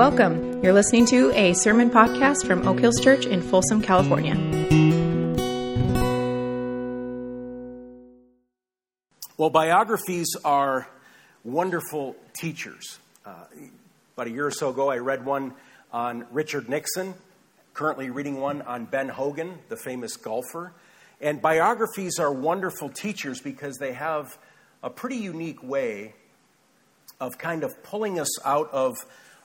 Welcome. You're listening to a sermon podcast from Oak Hills Church in Folsom, California. Well, biographies are wonderful teachers. Uh, about a year or so ago, I read one on Richard Nixon, currently reading one on Ben Hogan, the famous golfer. And biographies are wonderful teachers because they have a pretty unique way of kind of pulling us out of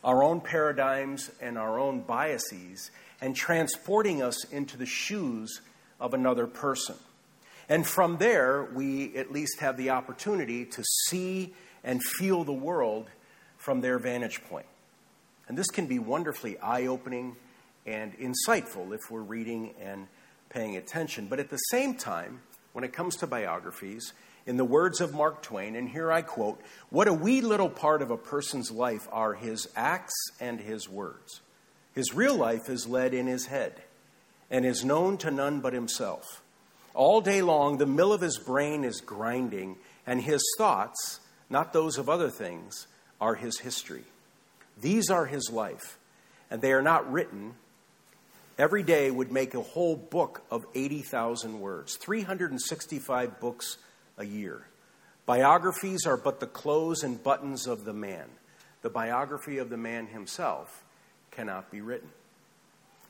our own paradigms and our own biases and transporting us into the shoes of another person. And from there, we at least have the opportunity to see and feel the world from their vantage point. And this can be wonderfully eye opening and insightful if we're reading and paying attention. But at the same time, when it comes to biographies, in the words of Mark Twain, and here I quote, What a wee little part of a person's life are his acts and his words. His real life is led in his head and is known to none but himself. All day long, the mill of his brain is grinding, and his thoughts, not those of other things, are his history. These are his life, and they are not written. Every day would make a whole book of 80,000 words, 365 books a year. Biographies are but the clothes and buttons of the man. The biography of the man himself cannot be written.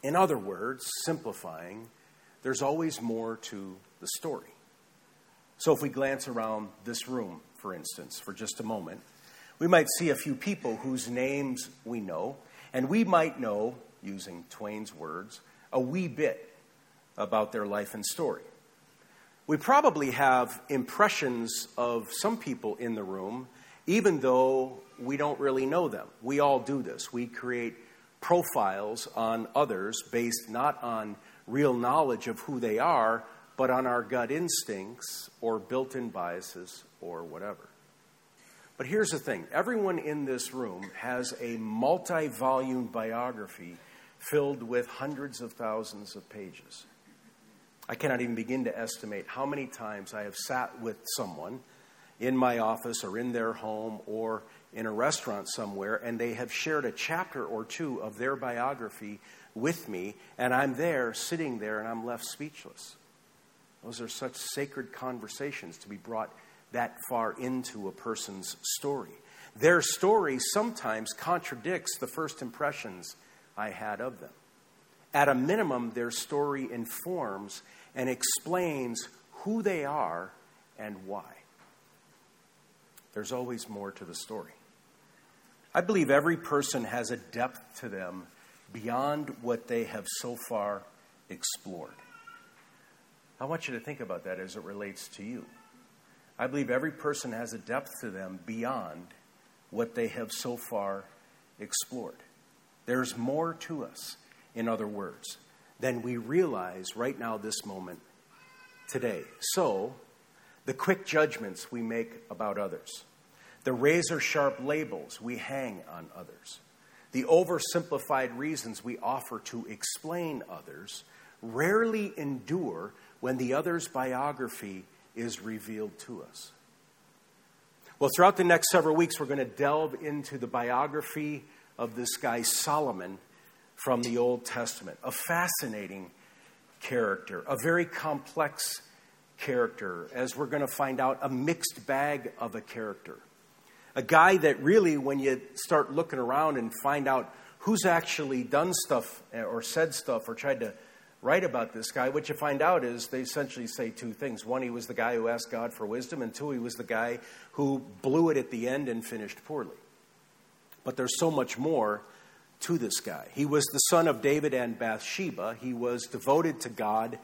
In other words, simplifying, there's always more to the story. So if we glance around this room, for instance, for just a moment, we might see a few people whose names we know, and we might know, using Twain's words, a wee bit about their life and story. We probably have impressions of some people in the room, even though we don't really know them. We all do this. We create profiles on others based not on real knowledge of who they are, but on our gut instincts or built in biases or whatever. But here's the thing everyone in this room has a multi volume biography filled with hundreds of thousands of pages. I cannot even begin to estimate how many times I have sat with someone in my office or in their home or in a restaurant somewhere, and they have shared a chapter or two of their biography with me, and I'm there, sitting there, and I'm left speechless. Those are such sacred conversations to be brought that far into a person's story. Their story sometimes contradicts the first impressions I had of them. At a minimum, their story informs and explains who they are and why. There's always more to the story. I believe every person has a depth to them beyond what they have so far explored. I want you to think about that as it relates to you. I believe every person has a depth to them beyond what they have so far explored. There's more to us in other words, than we realize right now, this moment, today. So, the quick judgments we make about others, the razor sharp labels we hang on others, the oversimplified reasons we offer to explain others rarely endure when the other's biography is revealed to us. Well, throughout the next several weeks, we're going to delve into the biography of this guy, Solomon, from the Old Testament. A fascinating character, a very complex character, as we're going to find out, a mixed bag of a character. A guy that really, when you start looking around and find out who's actually done stuff eh, or said stuff or tried to write about this guy, what you find out is they essentially say two things. One, he was the guy who asked God for wisdom, and two, he was the guy who blew it at the end and finished poorly. But there's so much more to this guy. He was the son of David and Bathsheba. He was devoted to God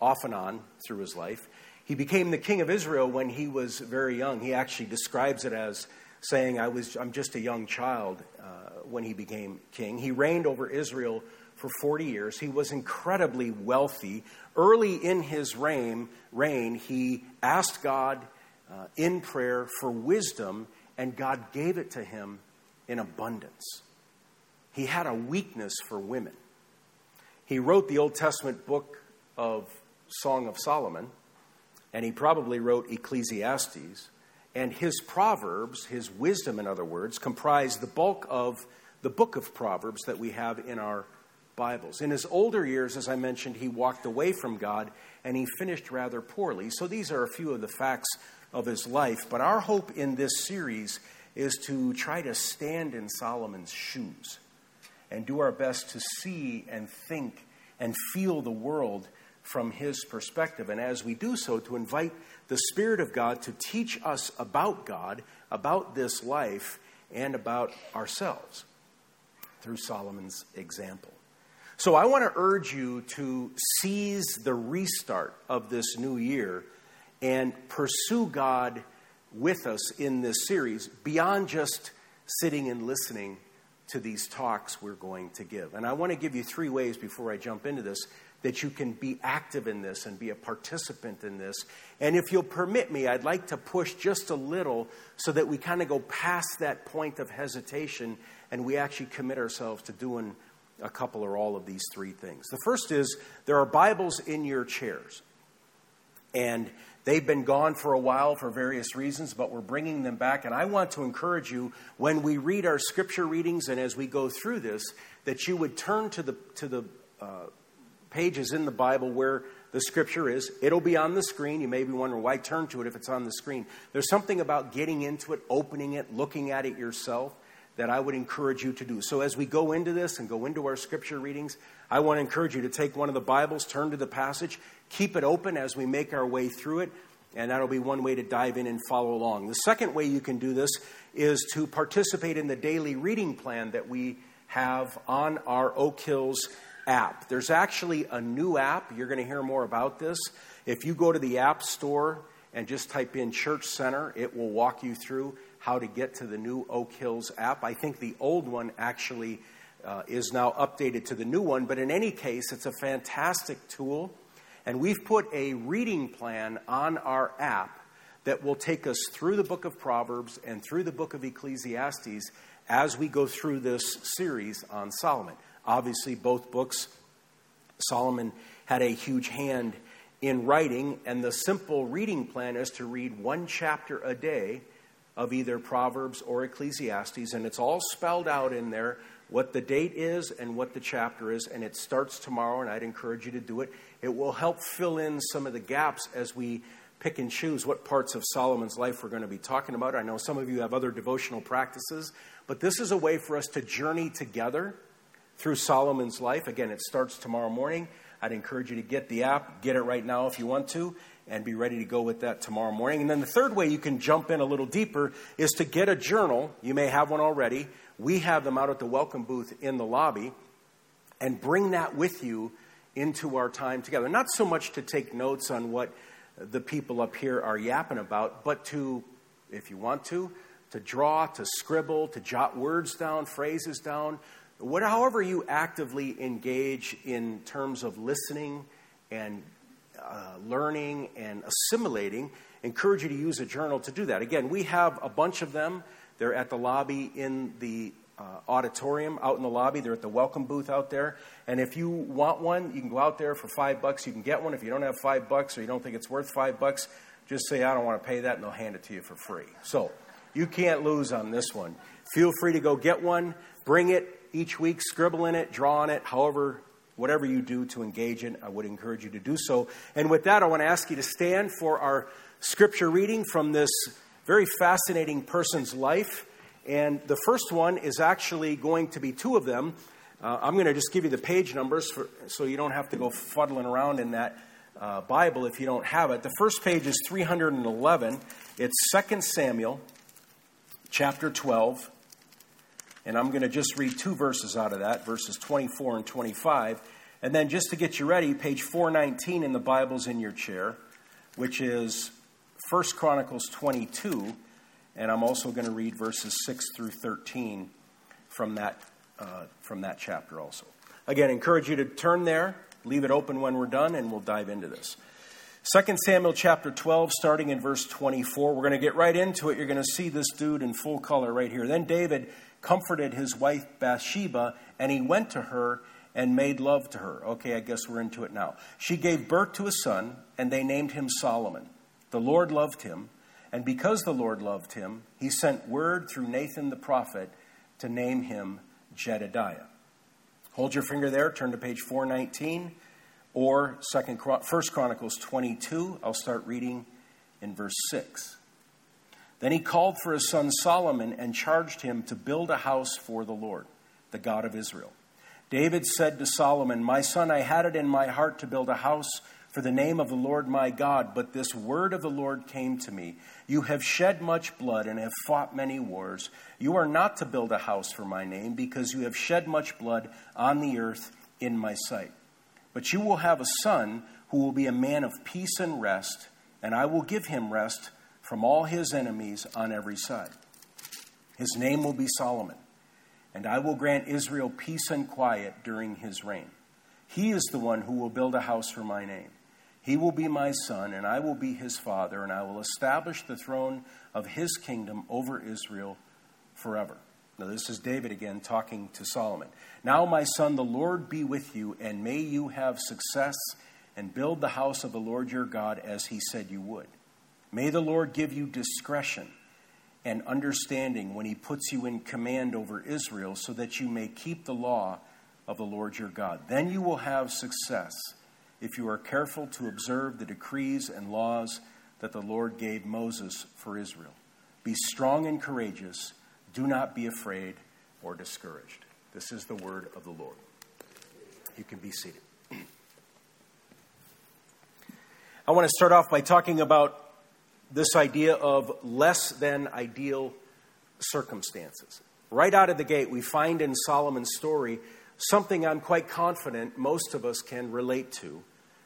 off and on through his life. He became the king of Israel when he was very young. He actually describes it as saying, I was, I'm just a young child uh, when he became king. He reigned over Israel for 40 years. He was incredibly wealthy. Early in his reign, reign he asked God uh, in prayer for wisdom, and God gave it to him in abundance he had a weakness for women. He wrote the Old Testament book of Song of Solomon, and he probably wrote Ecclesiastes. And his proverbs, his wisdom, in other words, comprise the bulk of the book of Proverbs that we have in our Bibles. In his older years, as I mentioned, he walked away from God and he finished rather poorly. So these are a few of the facts of his life. But our hope in this series is to try to stand in Solomon's shoes and do our best to see and think and feel the world from his perspective. And as we do so, to invite the Spirit of God to teach us about God, about this life, and about ourselves through Solomon's example. So I want to urge you to seize the restart of this new year and pursue God with us in this series beyond just sitting and listening to these talks we're going to give. And I want to give you three ways before I jump into this that you can be active in this and be a participant in this. And if you'll permit me, I'd like to push just a little so that we kind of go past that point of hesitation and we actually commit ourselves to doing a couple or all of these three things. The first is there are Bibles in your chairs. And they've been gone for a while for various reasons, but we're bringing them back. And I want to encourage you when we read our scripture readings and as we go through this, that you would turn to the, to the uh, pages in the Bible where the scripture is. It'll be on the screen. You may be wondering why turn to it if it's on the screen. There's something about getting into it, opening it, looking at it yourself that I would encourage you to do. So as we go into this and go into our scripture readings, I want to encourage you to take one of the Bibles, turn to the passage, keep it open as we make our way through it, and that'll be one way to dive in and follow along. The second way you can do this is to participate in the daily reading plan that we have on our Oak Hills app. There's actually a new app. You're going to hear more about this. If you go to the App Store and just type in Church Center, it will walk you through how to get to the new Oak Hills app. I think the old one actually uh, is now updated to the new one, but in any case, it's a fantastic tool. And we've put a reading plan on our app that will take us through the book of Proverbs and through the book of Ecclesiastes as we go through this series on Solomon. Obviously, both books, Solomon had a huge hand in writing, and the simple reading plan is to read one chapter a day of either Proverbs or Ecclesiastes, and it's all spelled out in there what the date is and what the chapter is, and it starts tomorrow, and I'd encourage you to do it. It will help fill in some of the gaps as we pick and choose what parts of Solomon's life we're going to be talking about. I know some of you have other devotional practices, but this is a way for us to journey together through Solomon's life. Again, it starts tomorrow morning. I'd encourage you to get the app, get it right now if you want to, and be ready to go with that tomorrow morning. And then the third way you can jump in a little deeper is to get a journal. You may have one already. We have them out at the welcome booth in the lobby, and bring that with you into our time together. Not so much to take notes on what the people up here are yapping about, but to, if you want to, to draw, to scribble, to jot words down, phrases down, what, however you actively engage in terms of listening and uh, learning and assimilating, encourage you to use a journal to do that. Again, we have a bunch of them. They're at the lobby in the uh, auditorium out in the lobby. They're at the welcome booth out there. And if you want one, you can go out there for five bucks. You can get one. If you don't have five bucks or you don't think it's worth five bucks, just say, I don't want to pay that, and they'll hand it to you for free. So you can't lose on this one. Feel free to go get one, bring it, each week, scribble in it, draw on it, however, whatever you do to engage in, I would encourage you to do so. And with that, I want to ask you to stand for our scripture reading from this very fascinating person's life. And the first one is actually going to be two of them. Uh, I'm going to just give you the page numbers for, so you don't have to go fuddling around in that uh, Bible if you don't have it. The first page is 311. It's 2 Samuel chapter 12. And I'm going to just read two verses out of that, verses 24 and 25. And then just to get you ready, page 419 in the Bible's in your chair, which is 1 Chronicles 22. And I'm also going to read verses 6 through 13 from that, uh, from that chapter also. Again, encourage you to turn there, leave it open when we're done, and we'll dive into this. 2 Samuel chapter 12, starting in verse 24. We're going to get right into it. You're going to see this dude in full color right here. Then David comforted his wife Bathsheba, and he went to her and made love to her. Okay, I guess we're into it now. She gave birth to a son, and they named him Solomon. The Lord loved him, and because the Lord loved him, he sent word through Nathan the prophet to name him Jedediah. Hold your finger there, turn to page 419 or second first Chronicles 22. I'll start reading in verse 6. Then he called for his son Solomon and charged him to build a house for the Lord, the God of Israel. David said to Solomon, My son, I had it in my heart to build a house for the name of the Lord my God, but this word of the Lord came to me. You have shed much blood and have fought many wars. You are not to build a house for my name, because you have shed much blood on the earth in my sight. But you will have a son who will be a man of peace and rest, and I will give him rest from all his enemies on every side. His name will be Solomon, and I will grant Israel peace and quiet during his reign. He is the one who will build a house for my name. He will be my son, and I will be his father, and I will establish the throne of his kingdom over Israel forever. Now, this is David again talking to Solomon. Now, my son, the Lord be with you, and may you have success and build the house of the Lord your God as he said you would. May the Lord give you discretion and understanding when he puts you in command over Israel, so that you may keep the law of the Lord your God. Then you will have success if you are careful to observe the decrees and laws that the Lord gave Moses for Israel. Be strong and courageous. Do not be afraid or discouraged. This is the word of the Lord. You can be seated. I want to start off by talking about this idea of less than ideal circumstances. Right out of the gate, we find in Solomon's story something I'm quite confident most of us can relate to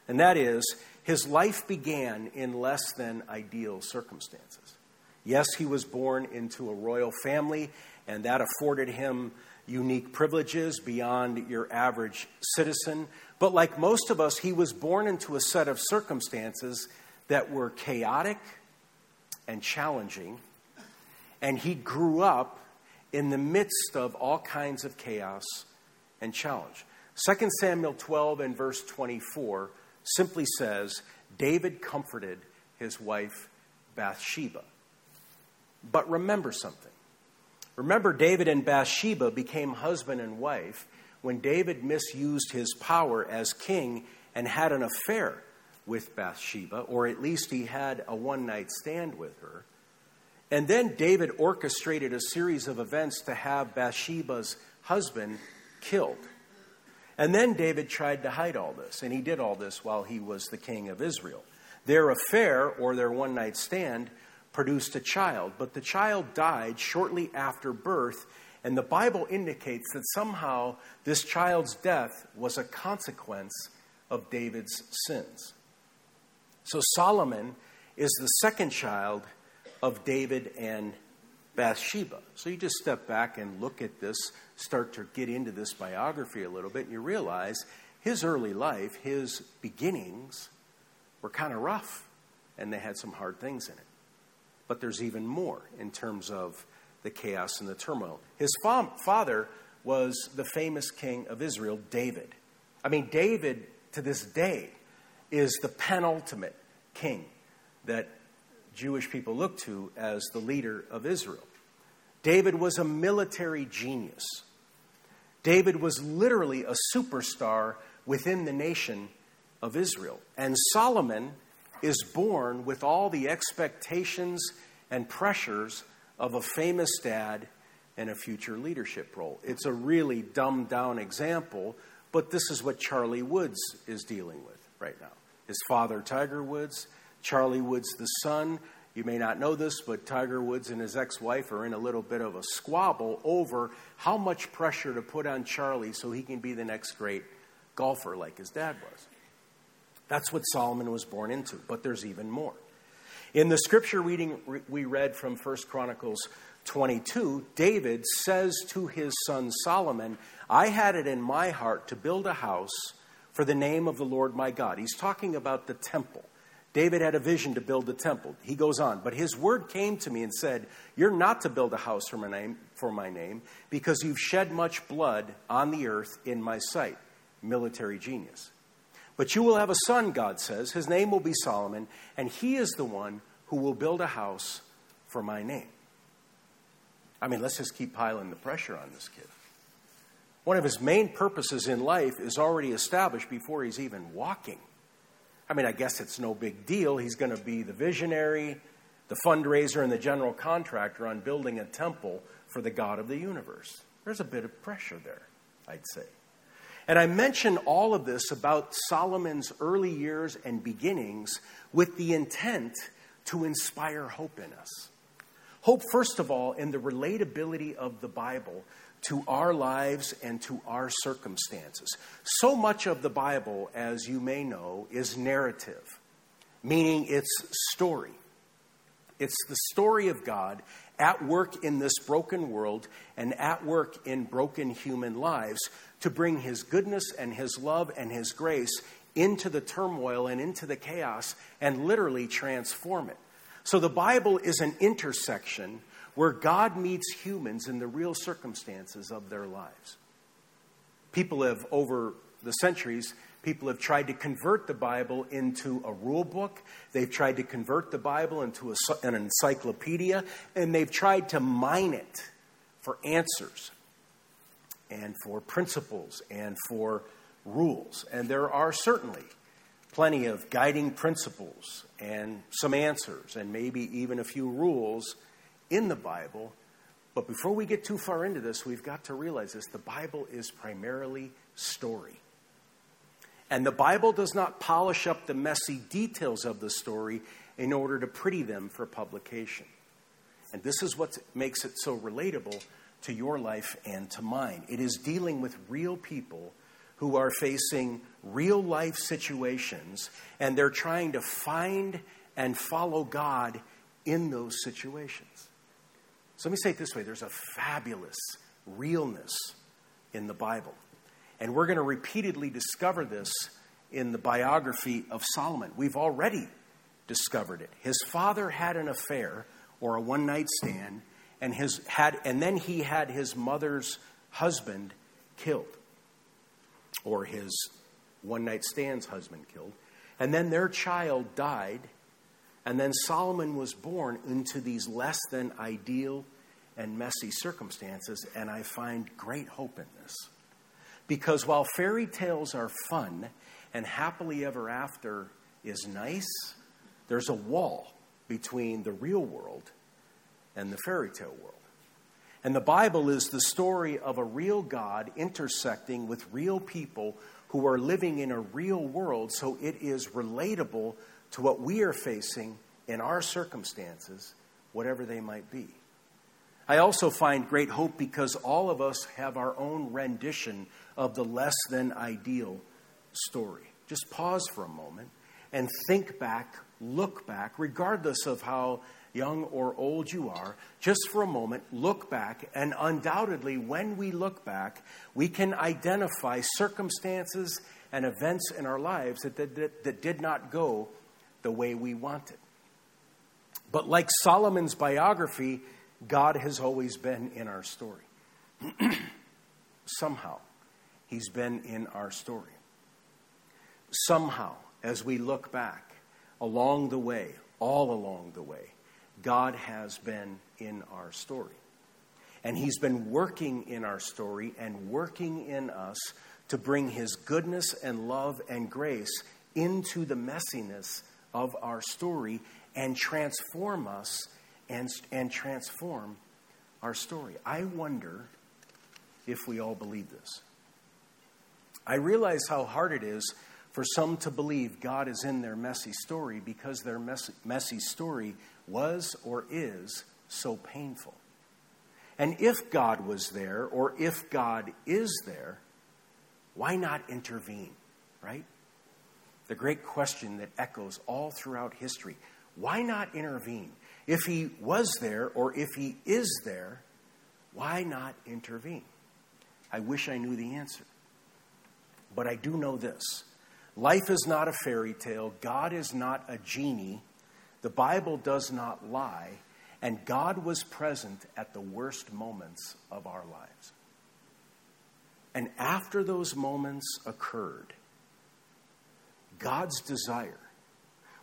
and that is, his life began in less than ideal circumstances. Yes, he was born into a royal family, and that afforded him unique privileges beyond your average citizen. But like most of us, he was born into a set of circumstances that were chaotic and challenging, and he grew up in the midst of all kinds of chaos and challenge. 2 Samuel 12 and verse 24 simply says David comforted his wife Bathsheba. But remember something. Remember, David and Bathsheba became husband and wife when David misused his power as king and had an affair with Bathsheba, or at least he had a one night stand with her. And then David orchestrated a series of events to have Bathsheba's husband killed. And then David tried to hide all this, and he did all this while he was the king of Israel. Their affair, or their one night stand, produced a child, but the child died shortly after birth, and the Bible indicates that somehow this child's death was a consequence of David's sins. So Solomon is the second child of David and Bathsheba. So you just step back and look at this, start to get into this biography a little bit, and you realize his early life, his beginnings, were kind of rough, and they had some hard things in it. But there's even more in terms of the chaos and the turmoil. His fa- father was the famous king of Israel, David. I mean, David, to this day, is the penultimate king that Jewish people look to as the leader of Israel. David was a military genius. David was literally a superstar within the nation of Israel. And Solomon is born with all the expectations and pressures of a famous dad and a future leadership role. It's a really dumbed down example, but this is what Charlie Woods is dealing with right now. His father, Tiger Woods, Charlie Woods, the son. You may not know this, but Tiger Woods and his ex wife are in a little bit of a squabble over how much pressure to put on Charlie so he can be the next great golfer like his dad was. That's what Solomon was born into, but there's even more. In the scripture reading we read from 1 Chronicles 22, David says to his son Solomon, I had it in my heart to build a house for the name of the Lord my God. He's talking about the temple. David had a vision to build the temple. He goes on, but his word came to me and said, You're not to build a house for my name, for my name because you've shed much blood on the earth in my sight. Military genius. But you will have a son, God says. His name will be Solomon, and he is the one who will build a house for my name. I mean, let's just keep piling the pressure on this kid. One of his main purposes in life is already established before he's even walking. I mean, I guess it's no big deal. He's going to be the visionary, the fundraiser, and the general contractor on building a temple for the God of the universe. There's a bit of pressure there, I'd say. And I mention all of this about Solomon's early years and beginnings with the intent to inspire hope in us. Hope, first of all, in the relatability of the Bible to our lives and to our circumstances. So much of the Bible, as you may know, is narrative, meaning it's story. It's the story of God at work in this broken world and at work in broken human lives to bring His goodness and His love and His grace into the turmoil and into the chaos and literally transform it. So the Bible is an intersection where God meets humans in the real circumstances of their lives. People have, over the centuries, people have tried to convert the Bible into a rule book. They've tried to convert the Bible into a, an encyclopedia, and they've tried to mine it for answers and for principles and for rules. And there are certainly plenty of guiding principles and some answers, and maybe even a few rules in the Bible. But before we get too far into this, we've got to realize this the Bible is primarily story. And the Bible does not polish up the messy details of the story in order to pretty them for publication. And this is what makes it so relatable to your life and to mine. It is dealing with real people who are facing real life situations and they're trying to find and follow God in those situations. So let me say it this way there's a fabulous realness in the Bible. And we're going to repeatedly discover this in the biography of Solomon. We've already discovered it. His father had an affair or a one night stand, and, his, had, and then he had his mother's husband killed, or his one night stand's husband killed. And then their child died, and then Solomon was born into these less than ideal and messy circumstances, and I find great hope in this. Because while fairy tales are fun and happily ever after is nice, there's a wall between the real world and the fairy tale world. And the Bible is the story of a real God intersecting with real people who are living in a real world, so it is relatable to what we are facing in our circumstances, whatever they might be. I also find great hope because all of us have our own rendition of the less than ideal story. Just pause for a moment and think back, look back, regardless of how young or old you are, just for a moment, look back, and undoubtedly, when we look back, we can identify circumstances and events in our lives that, that, that did not go the way we wanted. But like Solomon's biography, God has always been in our story. Somehow, He's been in our story. Somehow, as we look back along the way, all along the way, God has been in our story. And He's been working in our story and working in us to bring His goodness and love and grace into the messiness of our story and transform us and, and transform our story. I wonder if we all believe this. I realize how hard it is for some to believe God is in their messy story because their messy, messy story was or is so painful. And if God was there, or if God is there, why not intervene, right? The great question that echoes all throughout history why not intervene? If he was there or if he is there, why not intervene? I wish I knew the answer. But I do know this life is not a fairy tale, God is not a genie, the Bible does not lie, and God was present at the worst moments of our lives. And after those moments occurred, God's desire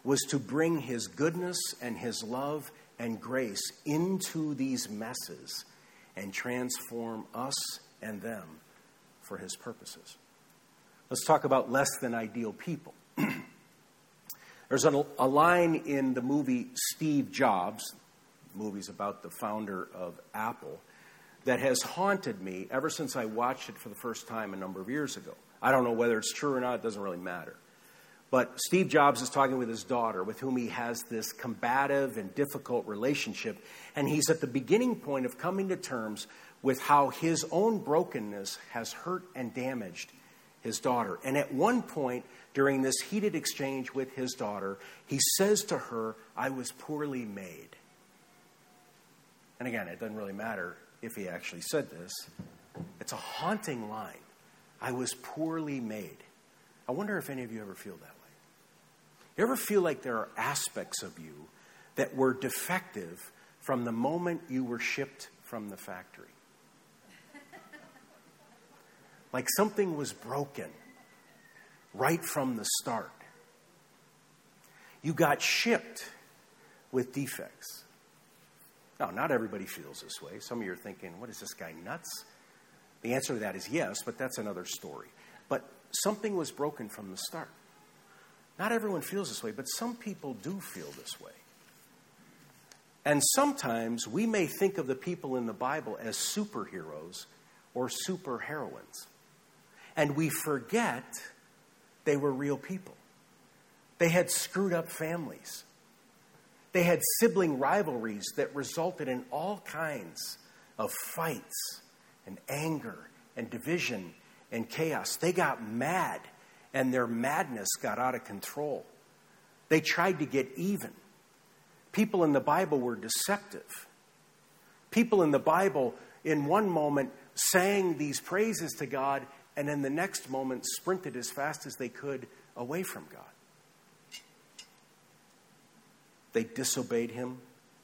was to bring his goodness and his love and grace into these messes and transform us and them for his purposes. Let's talk about less than ideal people. There's a, a, line in the movie Steve Jobs, movies about the founder of Apple, that has haunted me ever since I watched it for the first time a number of years ago. I don't know whether it's true or not, it doesn't really matter. But Steve Jobs is talking with his daughter, with whom he has this combative and difficult relationship. And he's at the beginning point of coming to terms with how his own brokenness has hurt and damaged his daughter. And at one point during this heated exchange with his daughter, he says to her, I was poorly made. And again, it doesn't really matter if he actually said this. It's a haunting line. I was poorly made. I wonder if any of you ever feel that. You ever feel like there are aspects of you that were defective from the moment you were shipped from the factory? like something was broken right from the start. You got shipped with defects. Now, not everybody feels this way. Some of you are thinking, what is this guy nuts? The answer to that is yes, but that's another story. But something was broken from the start. Not everyone feels this way, but some people do feel this way. And sometimes we may think of the people in the Bible as superheroes or superheroines. And we forget they were real people. They had screwed up families. They had sibling rivalries that resulted in all kinds of fights and anger and division and chaos. They got mad and their madness got out of control. They tried to get even. People in the Bible were deceptive. People in the Bible, in one moment, sang these praises to God, and in the next moment, sprinted as fast as they could away from God. They disobeyed Him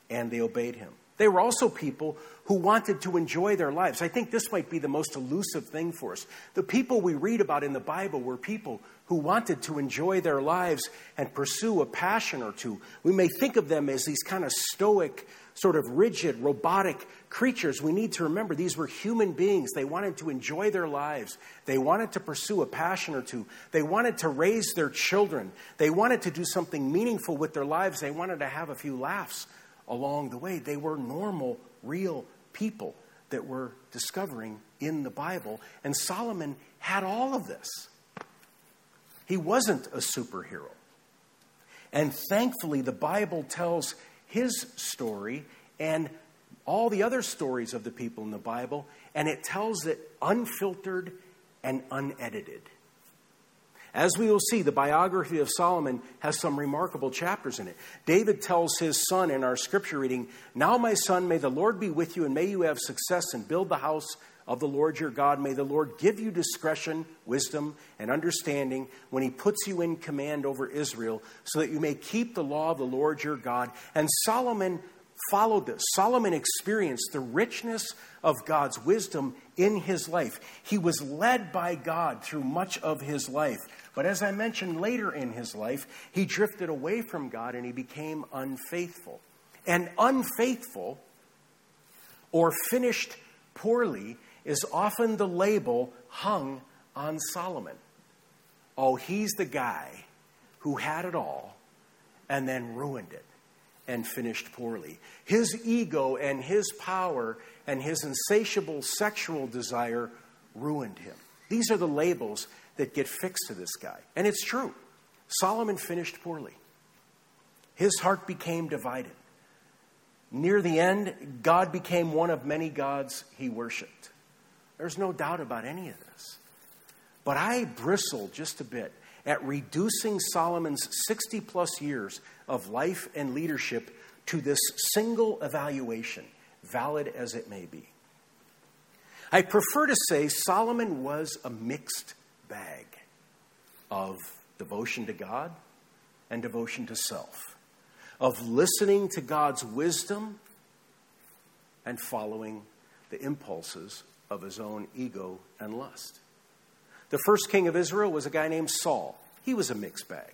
and they obeyed Him. They were also people who wanted to enjoy their lives. I think this might be the most elusive thing for us. The people we read about in the Bible were people who wanted to enjoy their lives and pursue a passion or two. We may think of them as these kind of stoic, sort of rigid, robotic creatures. We need to remember these were human beings. They wanted to enjoy their lives. They wanted to pursue a passion or two. They wanted to raise their children. They wanted to do something meaningful with their lives. They wanted to have a few laughs along the way. They were normal, real people that we're discovering in the Bible. And Solomon had all of this. He wasn't a superhero. And thankfully, the Bible tells his story and all the other stories of the people in the Bible, and it tells it unfiltered and unedited. As we will see, the biography of Solomon has some remarkable chapters in it. David tells his son in our scripture reading, Now, my son, may the Lord be with you, and may you have success and build the house of the Lord your God. May the Lord give you discretion, wisdom, and understanding when he puts you in command over Israel, so that you may keep the law of the Lord your God. And Solomon followed this. Solomon experienced the richness of God's wisdom in his life. He was led by God through much of his life. But as I mentioned later in his life, he drifted away from God and he became unfaithful. And unfaithful or finished poorly is often the label hung on Solomon. Oh, he's the guy who had it all and then ruined it and finished poorly. His ego and his power and his insatiable sexual desire ruined him. These are the labels that get fixed to this guy. And it's true. Solomon finished poorly. His heart became divided. Near the end, God became one of many gods he worshiped. There's no doubt about any of this. But I bristle just a bit at reducing Solomon's 60 plus years of life and leadership to this single evaluation, valid as it may be. I prefer to say Solomon was a mixed bag of devotion to God and devotion to self, of listening to God's wisdom and following the impulses of his own ego and lust. The first king of Israel was a guy named Saul. He was a mixed bag.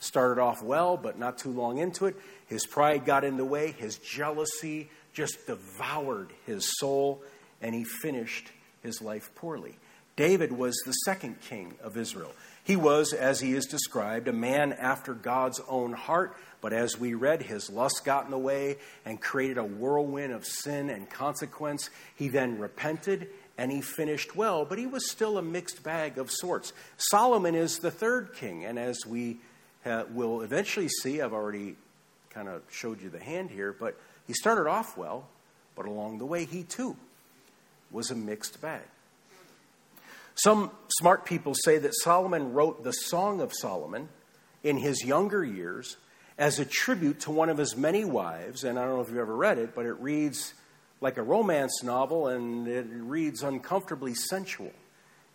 Started off well, but not too long into it, his pride got in the way. His jealousy just devoured his soul, and he finished his life poorly. David was the second king of Israel. He was, as he is described, a man after God's own heart, but as we read, his lust got in the way and created a whirlwind of sin and consequence. He then repented and he finished well, but he was still a mixed bag of sorts. Solomon is the third king, and as we uh, will eventually see, I've already kind of showed you the hand here, but he started off well, but along the way, he too was a mixed bag. Some smart people say that Solomon wrote the Song of Solomon in his younger years as a tribute to one of his many wives. And I don't know if you've ever read it, but it reads like a romance novel and it reads uncomfortably sensual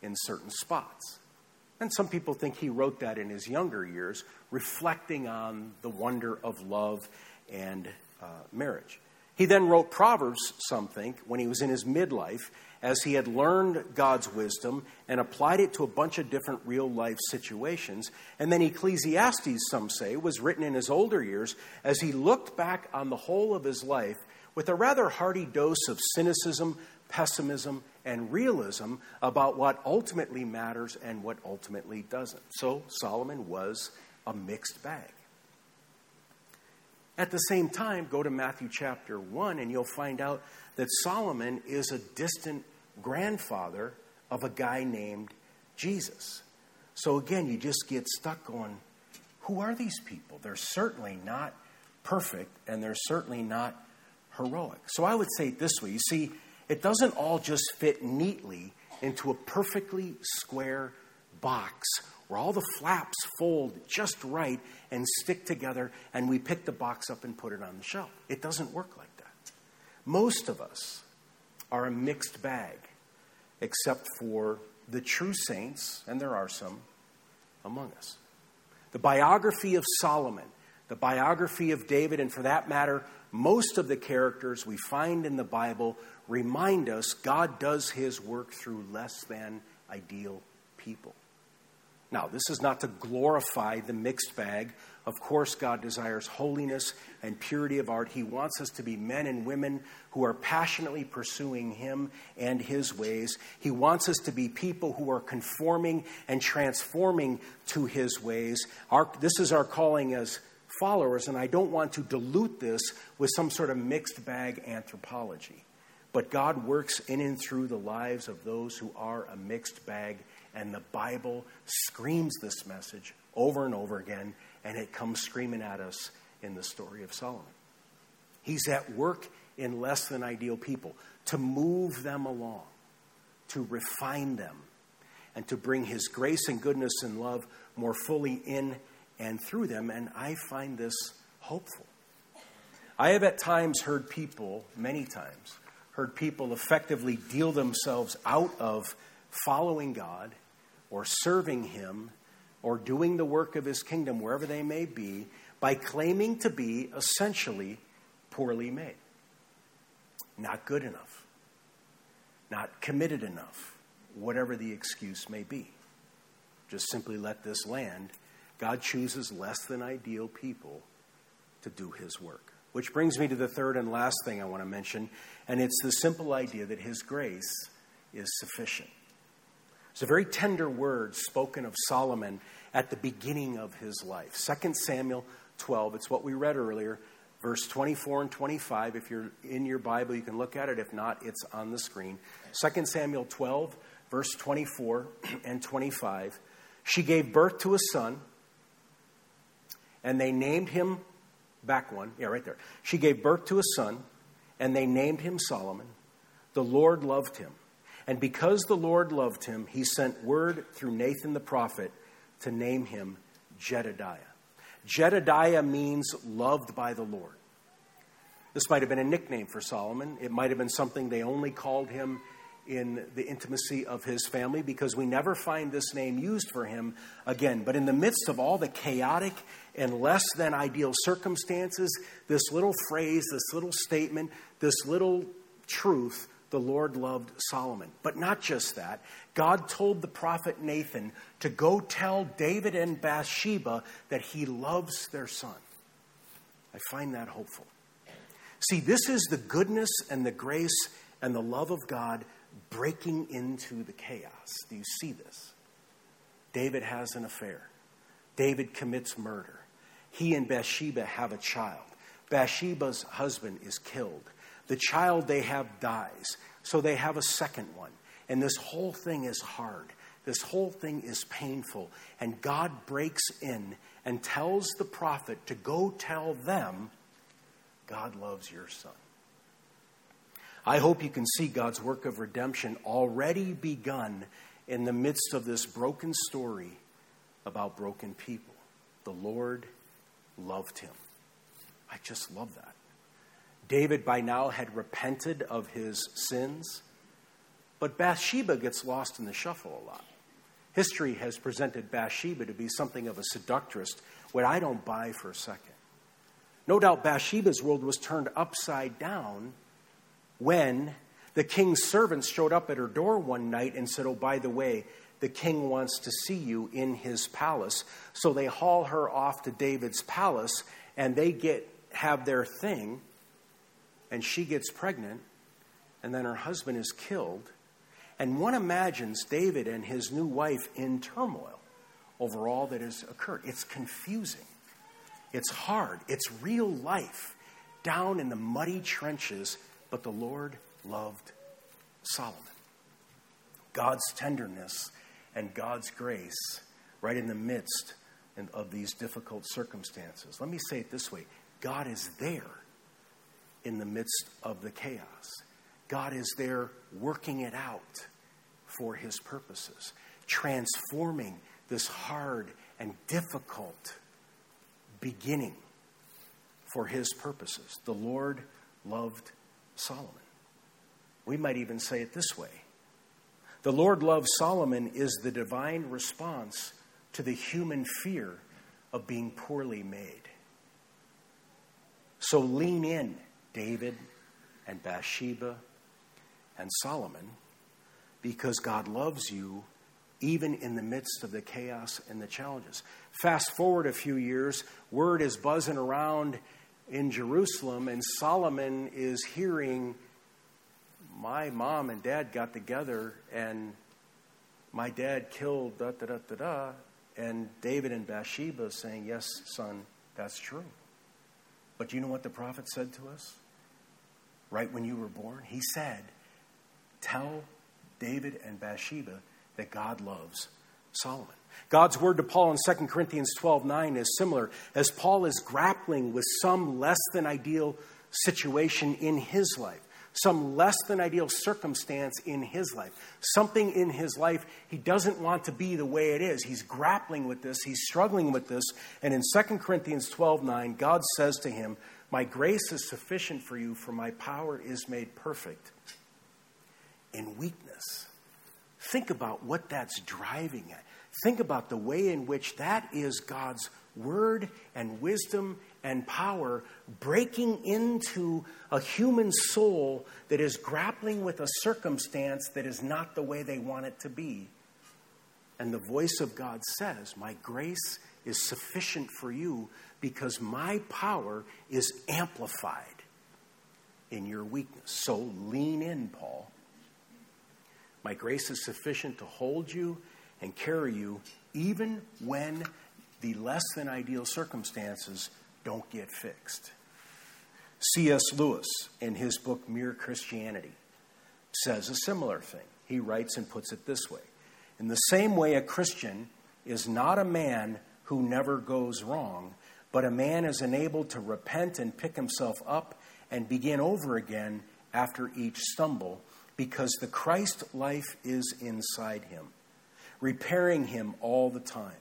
in certain spots. And some people think he wrote that in his younger years, reflecting on the wonder of love and uh, marriage. He then wrote Proverbs, some think, when he was in his midlife, as he had learned God's wisdom and applied it to a bunch of different real life situations. And then Ecclesiastes, some say, was written in his older years as he looked back on the whole of his life with a rather hearty dose of cynicism, pessimism, and realism about what ultimately matters and what ultimately doesn't. So Solomon was a mixed bag. At the same time, go to Matthew chapter 1 and you'll find out that Solomon is a distant grandfather of a guy named Jesus. So again, you just get stuck going, who are these people? They're certainly not perfect and they're certainly not heroic. So I would say it this way you see, it doesn't all just fit neatly into a perfectly square box where all the flaps fold just right and stick together, and we pick the box up and put it on the shelf. It doesn't work like that. Most of us are a mixed bag, except for the true saints, and there are some among us. The biography of Solomon, the biography of David, and for that matter, most of the characters we find in the Bible remind us God does his work through less than ideal people. Now, this is not to glorify the mixed bag. Of course, God desires holiness and purity of art. He wants us to be men and women who are passionately pursuing Him and His ways. He wants us to be people who are conforming and transforming to His ways. Our, this is our calling as followers, and I don't want to dilute this with some sort of mixed bag anthropology. But God works in and through the lives of those who are a mixed bag and the Bible screams this message over and over again, and it comes screaming at us in the story of Solomon. He's at work in less than ideal people to move them along, to refine them, and to bring His grace and goodness and love more fully in and through them. And I find this hopeful. I have at times heard people, many times, heard people effectively deal themselves out of following God or serving Him or doing the work of His kingdom, wherever they may be, by claiming to be essentially poorly made. Not good enough, not committed enough, whatever the excuse may be. Just simply let this land. God chooses less than ideal people to do His work. Which brings me to the third and last thing I want to mention, and it's the simple idea that His grace is sufficient. It's a very tender word spoken of Solomon at the beginning of his life. 2 Samuel 12, it's what we read earlier, verse 24 and 25. If you're in your Bible, you can look at it. If not, it's on the screen. 2 Samuel 12, verse 24 and 25. She gave birth to a son, and they named him, back one, yeah, right there. She gave birth to a son, and they named him Solomon. The Lord loved him and because the Lord loved him, he sent word through Nathan the prophet to name him Jedediah. Jedediah means loved by the Lord. This might have been a nickname for Solomon. It might have been something they only called him in the intimacy of his family because we never find this name used for him again. But in the midst of all the chaotic and less than ideal circumstances, this little phrase, this little statement, this little truth the Lord loved Solomon. But not just that. God told the prophet Nathan to go tell David and Bathsheba that he loves their son. I find that hopeful. See, this is the goodness and the grace and the love of God breaking into the chaos. Do you see this? David has an affair. David commits murder. He and Bathsheba have a child. Bathsheba's husband is killed. The child they have dies. So they have a second one. And this whole thing is hard. This whole thing is painful. And God breaks in and tells the prophet to go tell them, God loves your son. I hope you can see God's work of redemption already begun in the midst of this broken story about broken people. The Lord loved him. I just love that. David by now had repented of his sins, but Bathsheba gets lost in the shuffle a lot. History has presented Bathsheba to be something of a seductress, what I don't buy for a second. No doubt Bathsheba's world was turned upside down when the king's servants showed up at her door one night and said, Oh, by the way, the king wants to see you in his palace. So they haul her off to David's palace and they get have their thing and she gets pregnant and then her husband is killed. And one imagines David and his new wife in turmoil over all that has occurred. It's confusing. It's hard. It's real life down in the muddy trenches but the Lord loved Solomon. God's tenderness and God's grace right in the midst of these difficult circumstances. Let me say it this way God is there in the midst of the chaos. God is there working it out for his purposes, transforming this hard and difficult beginning for his purposes. The Lord loved Solomon. We might even say it this way The Lord loves Solomon is the divine response to the human fear of being poorly made. So lean in, David and Bathsheba and Solomon, because God loves you even in the midst of the chaos and the challenges. Fast forward a few years, word is buzzing around in Jerusalem, and Solomon is hearing, My mom and dad got together, and my dad killed da da da da da. And David and Bathsheba saying, Yes, son, that's true. But you know what the prophet said to us? Right when you were born? He said, Tell David and Bathsheba that God loves Solomon. God's word to Paul in 2 Corinthians 12 9 is similar as Paul is grappling with some less than ideal situation in his life, some less than ideal circumstance in his life, something in his life he doesn't want to be the way it is. He's grappling with this, he's struggling with this. And in 2 Corinthians 12 9, God says to him, My grace is sufficient for you, for my power is made perfect in weakness. Think about what that's driving at. Think about the way in which that is God's word and wisdom and power breaking into a human soul that is grappling with a circumstance that is not the way they want it to be. And the voice of God says, My grace is sufficient for you because my power is amplified in your weakness. So lean in, Paul. My grace is sufficient to hold you and carry you even when the less than ideal circumstances don't get fixed. C.S. Lewis, in his book Mere Christianity, says a similar thing. He writes and puts it this way In the same way, a Christian is not a man who never goes wrong, but a man is enabled to repent and pick himself up and begin over again after each stumble because the Christ life is inside him repairing him all the time,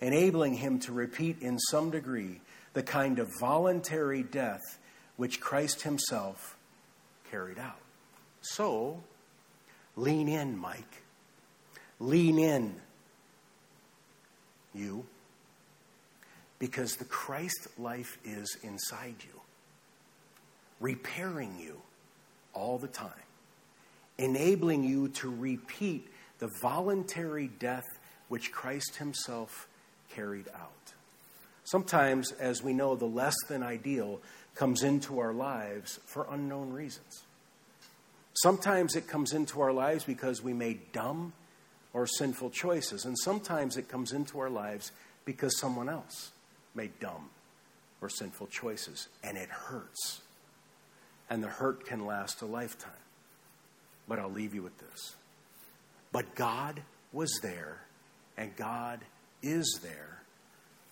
enabling him to repeat in some degree the kind of voluntary death which Christ himself carried out. So, lean in, Mike. Lean in, you, because the Christ life is inside you, repairing you all the time, enabling you to repeat the voluntary death which Christ himself carried out. Sometimes, as we know, the less than ideal comes into our lives for unknown reasons. Sometimes it comes into our lives because we made dumb or sinful choices. And sometimes it comes into our lives because someone else made dumb or sinful choices. And it hurts. And the hurt can last a lifetime. But I'll leave you with this. But God was there, and God is there.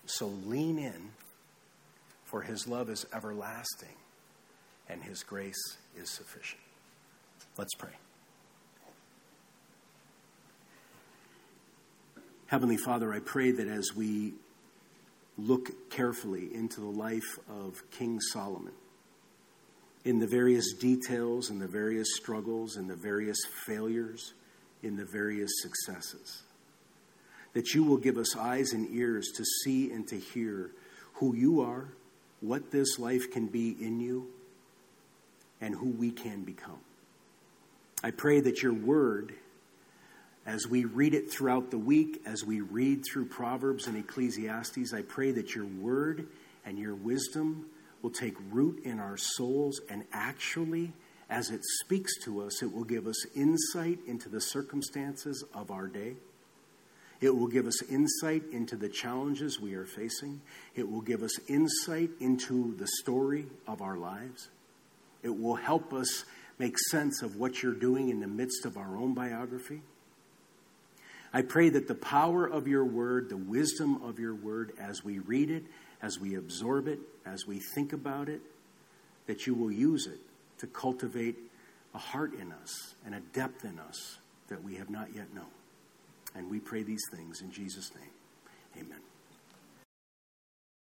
So lean in, for his love is everlasting, and his grace is sufficient. Let's pray. Heavenly Father, I pray that as we look carefully into the life of King Solomon, in the various details and the various struggles and the various failures, in the various successes, that you will give us eyes and ears to see and to hear who you are, what this life can be in you, and who we can become. I pray that your word as we read it throughout the week, as we read through Proverbs and Ecclesiastes, I pray that your word and your wisdom will take root in our souls and actually, as it speaks to us, it will give us insight into the circumstances of our day. It will give us insight into the challenges we are facing. It will give us insight into the story of our lives. It will help us make sense of what you're doing in the midst of our own biography. I pray that the power of your word, the wisdom of your word, as we read it, as we absorb it, as we think about it, that you will use it to cultivate a heart in us and a depth in us that we have not yet known. And we pray these things in Jesus' name. Amen.